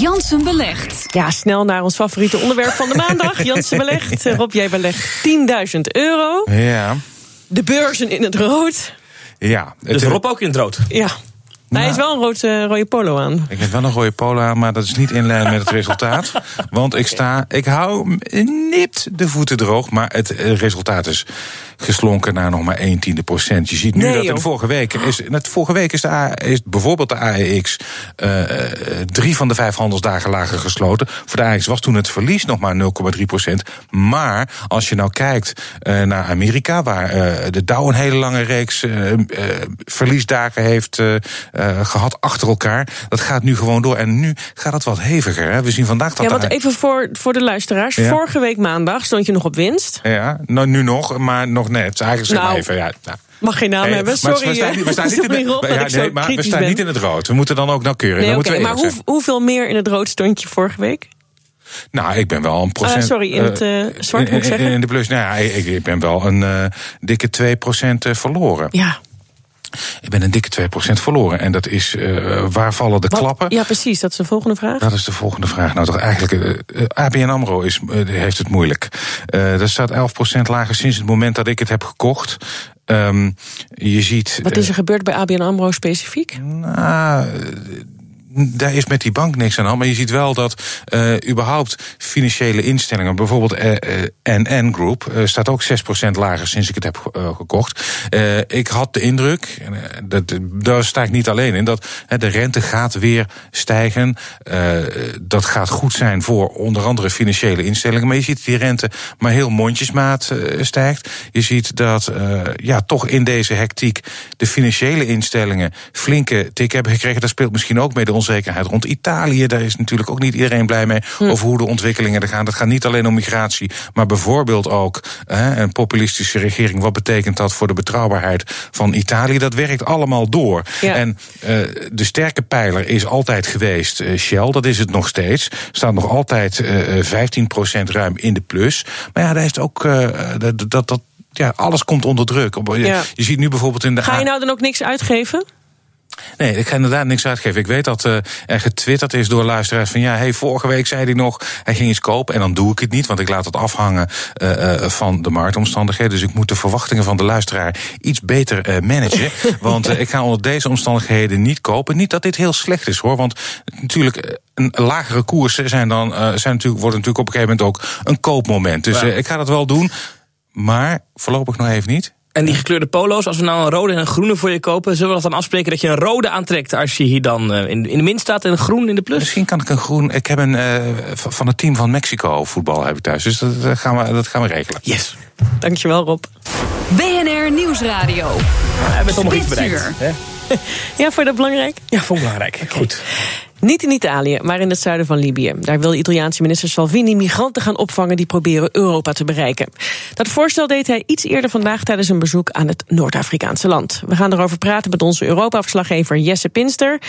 Jansen belegt. Ja, snel naar ons favoriete onderwerp van de maandag. Jansen belegt. Rob, jij belegt 10.000 euro. Ja. De beurzen in het rood. Ja. Dus Rob ook in het rood? Ja. Hij is wel een rood, uh, rode polo aan. Ik heb wel een rode polo aan, maar dat is niet in lijn met het resultaat. Want ik sta, ik hou nipt de voeten droog, maar het resultaat is geslonken naar nog maar 1 tiende procent. Je ziet nu Nee, dat in de vorige week is, net vorige week is, de A, is bijvoorbeeld de AEX eh, eh, drie van de vijf handelsdagen lager gesloten. Voor de AEX was toen het verlies nog maar 0,3 procent. Maar als je nou kijkt eh, naar Amerika, waar de Dow een hele lange reeks verliesdagen heeft eh, eh, gehad achter elkaar, dat gaat nu gewoon door. En nu gaat het wat heviger. Hè. We zien vandaag dat Ja, want even voor, voor de luisteraars. Ja. Vorige week maandag stond je nog op winst. Ja, nou, nu nog, maar nog net. Eigenlijk zeg maar Nou, even. Ja, nou. Mag geen naam Nee, hebben. Sorry, we staan, eh, niet- we staan niet in de, Rob, ja, nee, maar we staan ben. niet in het rood. We moeten dan ook nauwkeurig. Nee, maar hoe, hoeveel meer in het rood stond je vorige week? zeggen. Nou, ik ben wel een procent. Ah, sorry, in het, eh, zwart moet ik in- in- zeggen. In de plus, nou ja, ik, ik ben wel een eh, dikke 2% eh, verloren. Ja. Ik ben een dikke 2% verloren. En dat is, eh, waar vallen de Wat- klappen? Ja, precies. Dat is de volgende vraag. Dat is de volgende vraag. Nou, toch eigenlijk, eh, eh, ABN AMRO is, heeft het moeilijk. Dat staat 11% lager sinds het moment dat ik het heb gekocht. Ehm, je ziet... Wat is er gebeurd bij ABN AMRO specifiek? Nou, daar is met die bank niks aan de hand. Maar je ziet wel dat eh, überhaupt financiële instellingen, bijvoorbeeld eh, eh, NN Group, eh, staat ook 6% lager sinds ik het heb eh, gekocht. Eh, ik had de indruk, eh, dat, daar sta ik niet alleen in, dat de rente gaat weer stijgen. Eh, dat gaat goed zijn voor onder andere financiële instellingen. Maar je ziet dat die rente maar heel mondjesmaat eh, stijgt. Je ziet dat eh, ja, toch in deze hectiek de financiële instellingen flinke tik hebben gekregen. Daar speelt misschien ook mee de onzekerheid rond Italië. Daar is natuurlijk ook niet iedereen blij mee over hoe de ontwikkelingen er gaan. Dat gaat niet alleen om migratie, maar bijvoorbeeld ook hè, een populistische regering. Wat betekent dat voor de betrouwbaarheid van Italië? Dat werkt allemaal door. Ja. En eh, de sterke pijler is altijd geweest eh, Shell. Dat is het nog steeds. Staat nog altijd eh, 15% ruim in de plus. Maar ja, daar heeft ook dat, dat, dat ja, alles komt onder druk. Je, Ja. je ziet nu bijvoorbeeld in de Ga je nou dan ook niks uitgeven? Nee, ik ga inderdaad niks uitgeven. Ik weet dat eh, er getwitterd is door luisteraars van ja, hey, vorige week zei hij nog, hij ging iets kopen en dan doe ik het niet, want ik laat het afhangen eh, eh, van de marktomstandigheden. Dus ik moet de verwachtingen van de luisteraar iets beter managen. want ik ga onder deze omstandigheden niet kopen. Niet dat dit heel slecht is hoor, want natuurlijk een lagere koersen zijn dan, zijn natuurlijk, worden natuurlijk op een gegeven moment ook een koopmoment. Dus ik ga dat wel doen, maar voorlopig nog even niet. En die gekleurde polo's, als we nou een rode en een groene voor je kopen, zullen we dat dan afspreken dat je een rode aantrekt als je hier dan eh, in, in de min staat en een groen in de plus? Misschien kan ik een groen. Ik heb een eh, van het team van Mexico voetbal heb ik thuis. Dus dat, gaan, we, dat gaan we regelen. Yes. Dankjewel, Rob. BNR Nieuwsradio. We hebben toch nog iets bereikt. Hè? Ja, vond je dat belangrijk? Ja, vond ik belangrijk. Goed. Niet in Italië, maar in het zuiden van Libië. Daar wil de Italiaanse minister Salvini migranten gaan opvangen die proberen Europa te bereiken. Dat voorstel deed hij iets eerder vandaag tijdens een bezoek aan het Noord-Afrikaanse land. We gaan erover praten met onze Europa-verslaggever Jesse Pinster.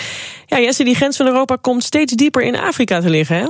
Ja, Jesse, die grens van Europa komt steeds dieper in Afrika te liggen, hè?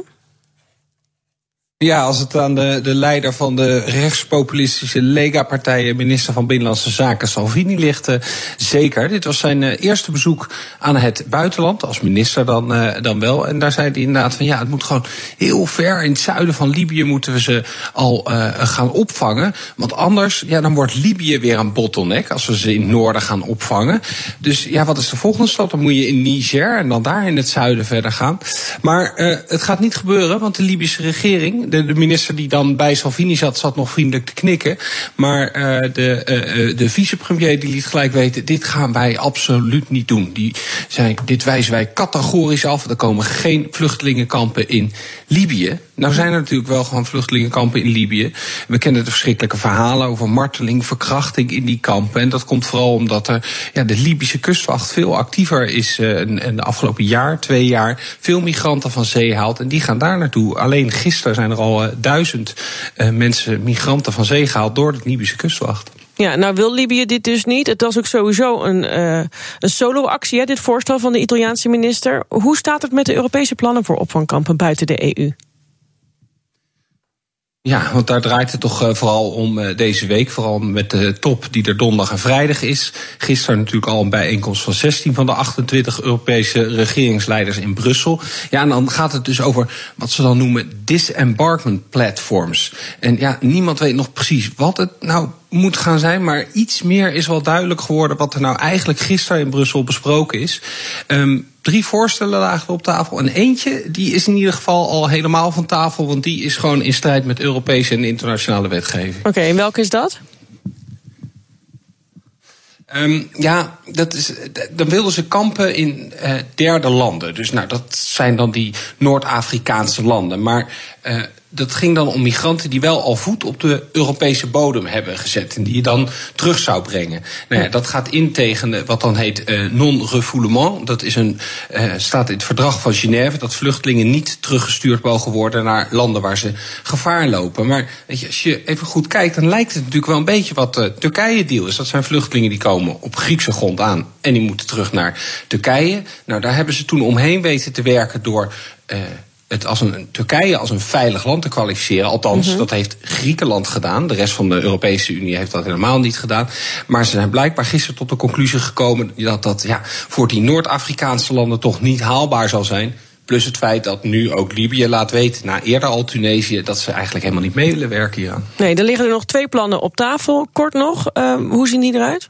Ja, als het aan de, de leider van de rechtspopulistische Lega-partij, en minister van Binnenlandse Zaken Salvini, ligt, eh, zeker. Dit was zijn eh, eerste bezoek aan het buitenland, als minister dan, eh, dan wel. En daar zei hij inderdaad van ja, het moet gewoon heel ver in het zuiden van Libië moeten we ze al eh, gaan opvangen. Want anders, ja, dan wordt Libië weer een bottleneck als we ze in het noorden gaan opvangen. Dus ja, wat is de volgende stap? Dan moet je in Niger en dan daar in het zuiden verder gaan. Maar eh, het gaat niet gebeuren, want de Libische regering, de, minister die dan bij Salvini zat, zat nog vriendelijk te knikken. Maar eh, de, eh, de vicepremier die liet gelijk weten, dit gaan wij absoluut niet doen. Die zei, dit wijzen wij categorisch af. Er komen geen vluchtelingenkampen in Libië. Nou zijn er natuurlijk wel gewoon vluchtelingenkampen in Libië. We kennen de verschrikkelijke verhalen over marteling, verkrachting in die kampen. En dat komt vooral omdat er, ja, de Libische kustwacht veel actiever is in de afgelopen jaar, twee jaar. Veel migranten van zee haalt en die gaan daar naartoe. Alleen gisteren zijn er al eh, duizend eh, mensen, migranten van zee gehaald door de Libische kustwacht. Ja, nou wil Libië dit dus niet. Het was ook sowieso een, eh, een solo-actie, dit voorstel van de Italiaanse minister. Hoe staat het met de Europese plannen voor opvangkampen buiten de EU? Ja, want daar draait het toch uh, vooral om uh, deze week. Vooral met de top die er donderdag en vrijdag is. Gisteren natuurlijk al een bijeenkomst van 16 van de 28 Europese regeringsleiders in Brussel. Ja, en dan gaat het dus over wat ze dan noemen disembarkment platforms. En ja, niemand weet nog precies wat het nou moet gaan zijn. Maar iets meer is wel duidelijk geworden wat er nou eigenlijk gisteren in Brussel besproken is. Um, drie voorstellen lagen op tafel. En eentje, die is in ieder geval al helemaal van tafel. Want die is gewoon in strijd met Europese en internationale wetgeving. Oké, okay, en welke is dat? Um, ja, dat is, dan wilden ze kampen in uh, derde landen. Dus nou, dat zijn dan die Noord-Afrikaanse landen. Maar uh, dat ging dan om migranten die wel al voet op de Europese bodem hebben gezet. En die je dan terug zou brengen. Nou ja, dat gaat in tegen wat dan heet uh, non-refoulement. Dat is een, uh, staat in het verdrag van Genève. Dat vluchtelingen niet teruggestuurd mogen worden naar landen waar ze gevaar lopen. Maar weet je, als je even goed kijkt, dan lijkt het natuurlijk wel een beetje wat de Turkije-deal is. Dat zijn vluchtelingen die komen op Griekse grond aan. En die moeten terug naar Turkije. Nou, daar hebben ze toen omheen weten te werken door. Uh, het als een, Turkije als een veilig land te kwalificeren. Althans, mm-hmm. dat heeft Griekenland gedaan. De rest van de Europese Unie heeft dat helemaal niet gedaan. Maar ze zijn blijkbaar gisteren tot de conclusie gekomen dat dat ja, voor die Noord-Afrikaanse landen toch niet haalbaar zal zijn. Plus het feit dat nu ook Libië laat weten, na eerder al Tunesië, dat ze eigenlijk helemaal niet mee willen werken hieraan. Nee, er liggen er nog twee plannen op tafel. Kort nog, uh, hoe zien die eruit?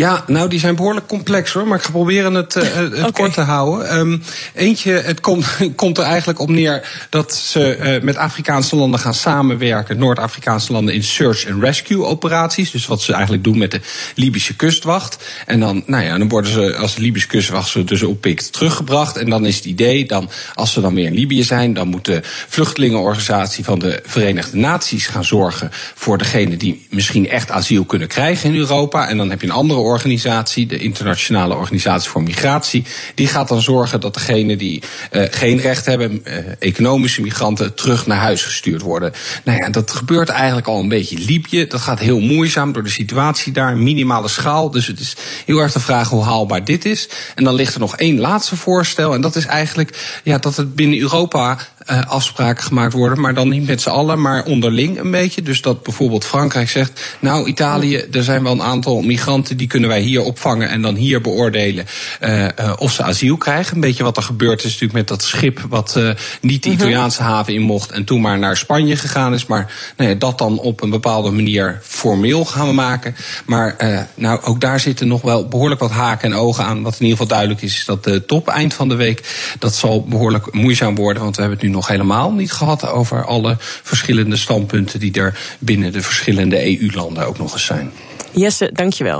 Ja, nou, die zijn behoorlijk complex hoor. Maar ik ga proberen het, uh, het okay. kort te houden. Um, eentje, het komt, komt er eigenlijk op neer dat ze uh, met Afrikaanse landen gaan samenwerken. Noord-Afrikaanse landen in search and rescue operaties. Dus wat ze eigenlijk doen met de Libische kustwacht. En dan, nou ja, dan worden ze als de Libische kustwacht ze dus oppikt teruggebracht. En dan is het idee, dan, als ze dan weer in Libië zijn, dan moet de vluchtelingenorganisatie van de Verenigde Naties gaan zorgen voor degene die misschien echt asiel kunnen krijgen in Europa. En dan heb je een andere organisatie, de Internationale Organisatie voor Migratie, die gaat dan zorgen dat degenen die uh, geen recht hebben, uh, economische migranten, terug naar huis gestuurd worden. Nou ja, dat gebeurt eigenlijk al een beetje Libië. Dat gaat heel moeizaam door de situatie daar, minimale schaal. Dus het is heel erg de vraag hoe haalbaar dit is. En dan ligt er nog één laatste voorstel. En dat is eigenlijk ja, dat het binnen Europa uh, afspraken gemaakt worden, maar dan niet met z'n allen, maar onderling een beetje. Dus dat bijvoorbeeld Frankrijk zegt, nou Italië, er zijn wel een aantal migranten die kunnen wij hier opvangen en dan hier beoordelen uh, uh, of ze asiel krijgen. Een beetje wat er gebeurd is natuurlijk met dat schip wat niet de Italiaanse haven in mocht en toen maar naar Spanje gegaan is. Maar nou ja, dat dan op een bepaalde manier formeel gaan we maken. Maar nou, ook daar zitten nog wel behoorlijk wat haken en ogen aan. Wat in ieder geval duidelijk is, is dat de top eind van de week, dat zal behoorlijk moeizaam worden, want we hebben het nu nog helemaal niet gehad over alle verschillende standpunten die er binnen de verschillende EU-landen ook nog eens zijn. Jesse, dankjewel.